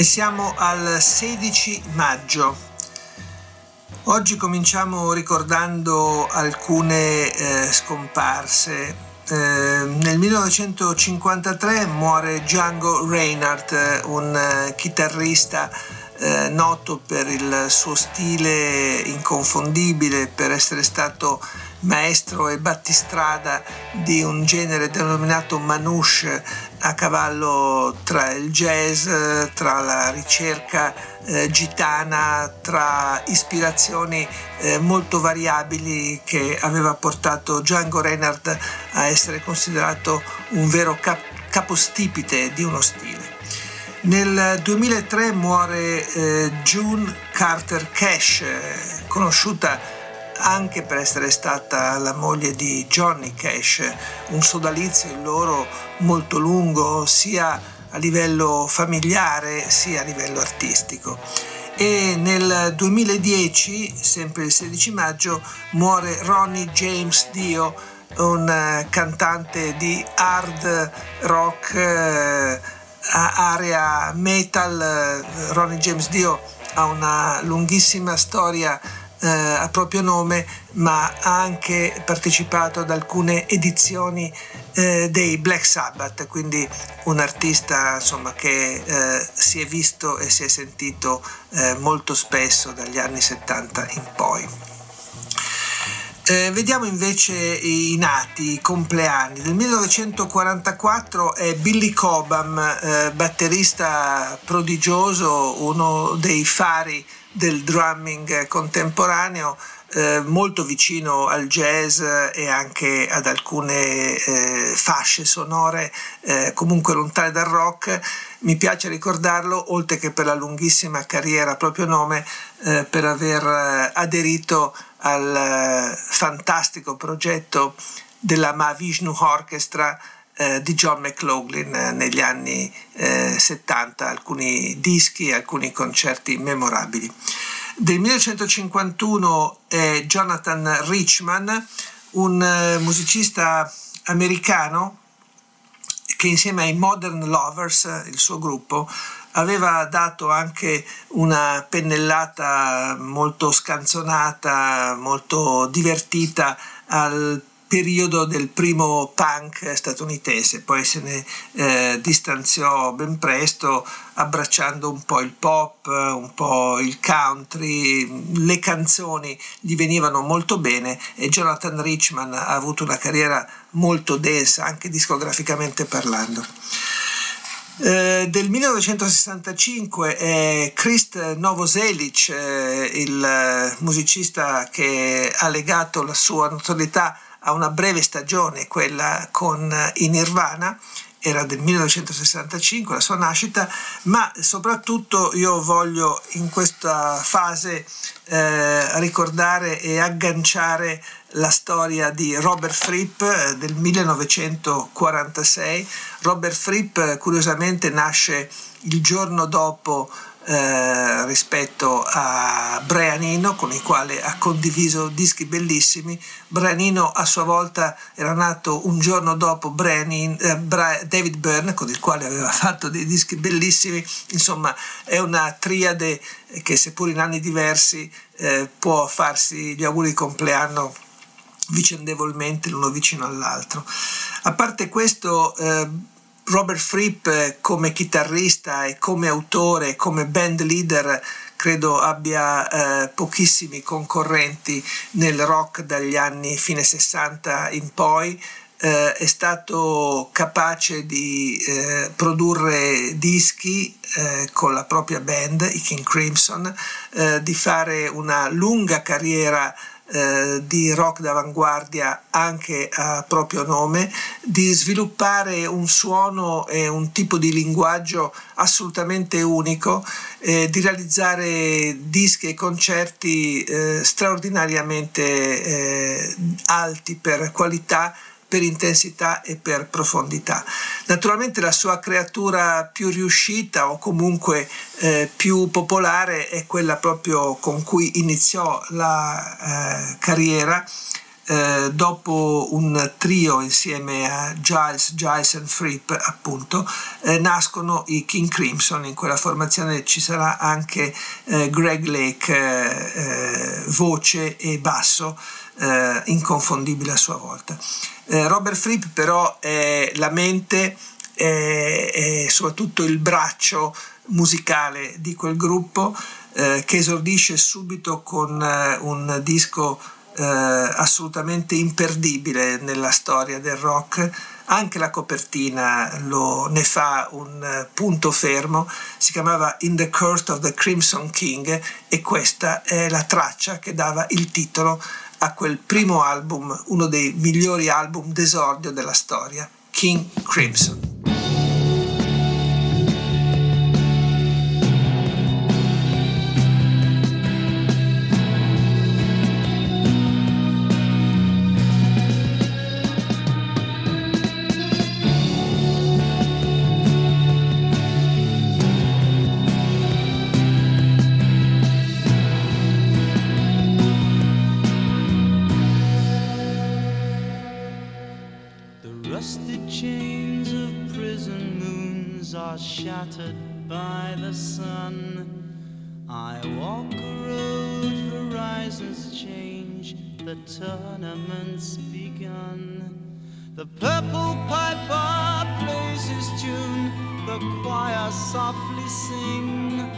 E siamo al 16 maggio. Oggi cominciamo ricordando alcune eh, scomparse. Eh, nel 1953 muore Django Reinhardt, un eh, chitarrista eh, noto per il suo stile inconfondibile, per essere stato maestro e battistrada di un genere denominato manouche a cavallo tra il jazz, tra la ricerca eh, gitana, tra ispirazioni eh, molto variabili che aveva portato Django Reinhardt a essere considerato un vero cap- capostipite di uno stile. Nel 2003 muore eh, June Carter Cash, conosciuta anche per essere stata la moglie di Johnny Cash, un sodalizio il loro molto lungo sia a livello familiare sia a livello artistico. E nel 2010, sempre il 16 maggio, muore Ronnie James Dio, un eh, cantante di hard rock, eh, area metal. Ronnie James Dio ha una lunghissima storia eh, a proprio nome, ma ha anche partecipato ad alcune edizioni eh, dei Black Sabbath, quindi un artista insomma, che eh, si è visto e si è sentito eh, molto spesso dagli anni 70 in poi. Eh, vediamo invece i nati, i compleanni. Nel 1944 è Billy Cobham, eh, batterista prodigioso, uno dei fari del drumming contemporaneo, eh, molto vicino al jazz e anche ad alcune eh, fasce sonore eh, comunque lontane dal rock. Mi piace ricordarlo, oltre che per la lunghissima carriera proprio nome, eh, per aver eh, aderito al eh, fantastico progetto della Mahavishnu Orchestra eh, di John McLaughlin eh, negli anni eh, 70, alcuni dischi, alcuni concerti memorabili. Del 1951 è Jonathan Richman, un eh, musicista americano che insieme ai Modern Lovers, il suo gruppo, aveva dato anche una pennellata molto scanzonata, molto divertita al periodo del primo punk statunitense, poi se ne eh, distanziò ben presto abbracciando un po' il pop, un po' il country, le canzoni gli venivano molto bene e Jonathan Richman ha avuto una carriera molto densa anche discograficamente parlando. Eh, del 1965 è Krist Novoselic, eh, il musicista che ha legato la sua notorietà a una breve stagione, quella con i Nirvana, era del 1965 la sua nascita, ma soprattutto io voglio in questa fase eh, ricordare e agganciare la storia di Robert Fripp eh, del 1946. Robert Fripp curiosamente nasce il giorno dopo eh, rispetto a Brianino con il quale ha condiviso dischi bellissimi. Brianino a sua volta era nato un giorno dopo Brianin, eh, Bra- David Byrne con il quale aveva fatto dei dischi bellissimi, insomma è una triade che seppur in anni diversi eh, può farsi gli auguri di compleanno vicendevolmente l'uno vicino all'altro. A parte questo, eh, Robert Fripp come chitarrista e come autore, come band leader, credo abbia eh, pochissimi concorrenti nel rock dagli anni fine 60 in poi. Eh, è stato capace di eh, produrre dischi eh, con la propria band, i King Crimson, eh, di fare una lunga carriera eh, di rock d'avanguardia anche a proprio nome, di sviluppare un suono e un tipo di linguaggio assolutamente unico, eh, di realizzare dischi e concerti eh, straordinariamente eh, alti per qualità per intensità e per profondità. Naturalmente la sua creatura più riuscita o comunque eh, più popolare è quella proprio con cui iniziò la eh, carriera. Eh, dopo un trio insieme a Giles, Giles and Fripp appunto eh, nascono i King Crimson in quella formazione ci sarà anche eh, Greg Lake voce e basso inconfondibile a sua volta eh, Robert Fripp però è la mente e soprattutto il braccio musicale di quel gruppo eh, che esordisce subito con eh, un disco eh, assolutamente imperdibile nella storia del rock. Anche la copertina lo, ne fa un eh, punto fermo, si chiamava In the Court of the Crimson King e questa è la traccia che dava il titolo a quel primo album, uno dei migliori album d'esordio della storia, King Crimson. Tournament's begun. The purple piper plays his tune, the choir softly sing.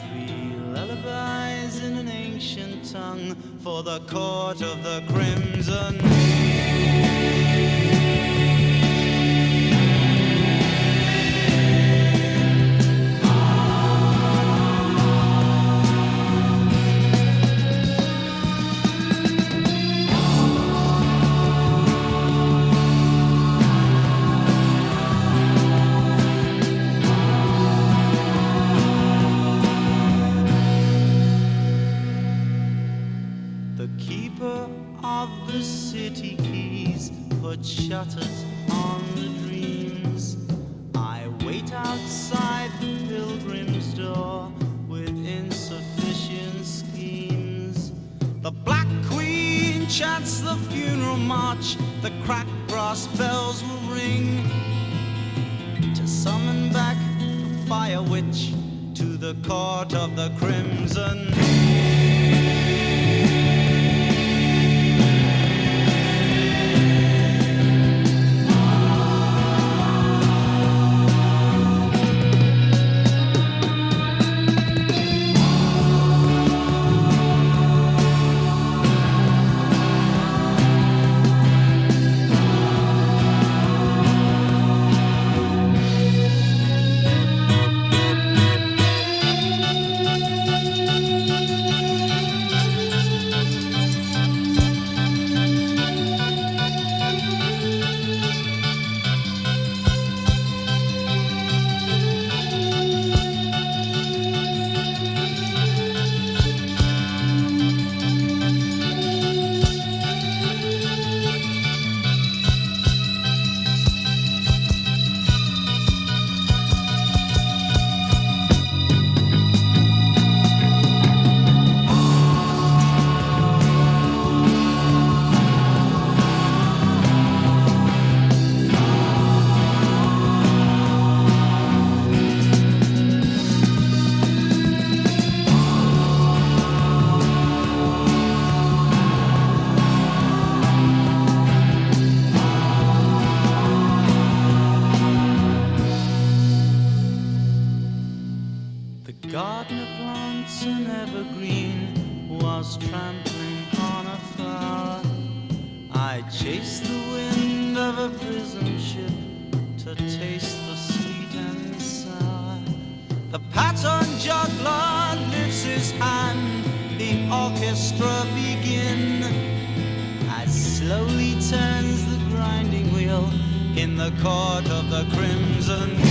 Three lullabies in an ancient tongue for the court of the crimson. Shutters on the dreams. I wait outside the pilgrim's door with insufficient schemes. The Black Queen chants the funeral march, the cracked brass bells will ring to summon back the fire witch to the court of the crimson. The pattern juggler lifts his hand, the orchestra begin as slowly turns the grinding wheel in the court of the crimson.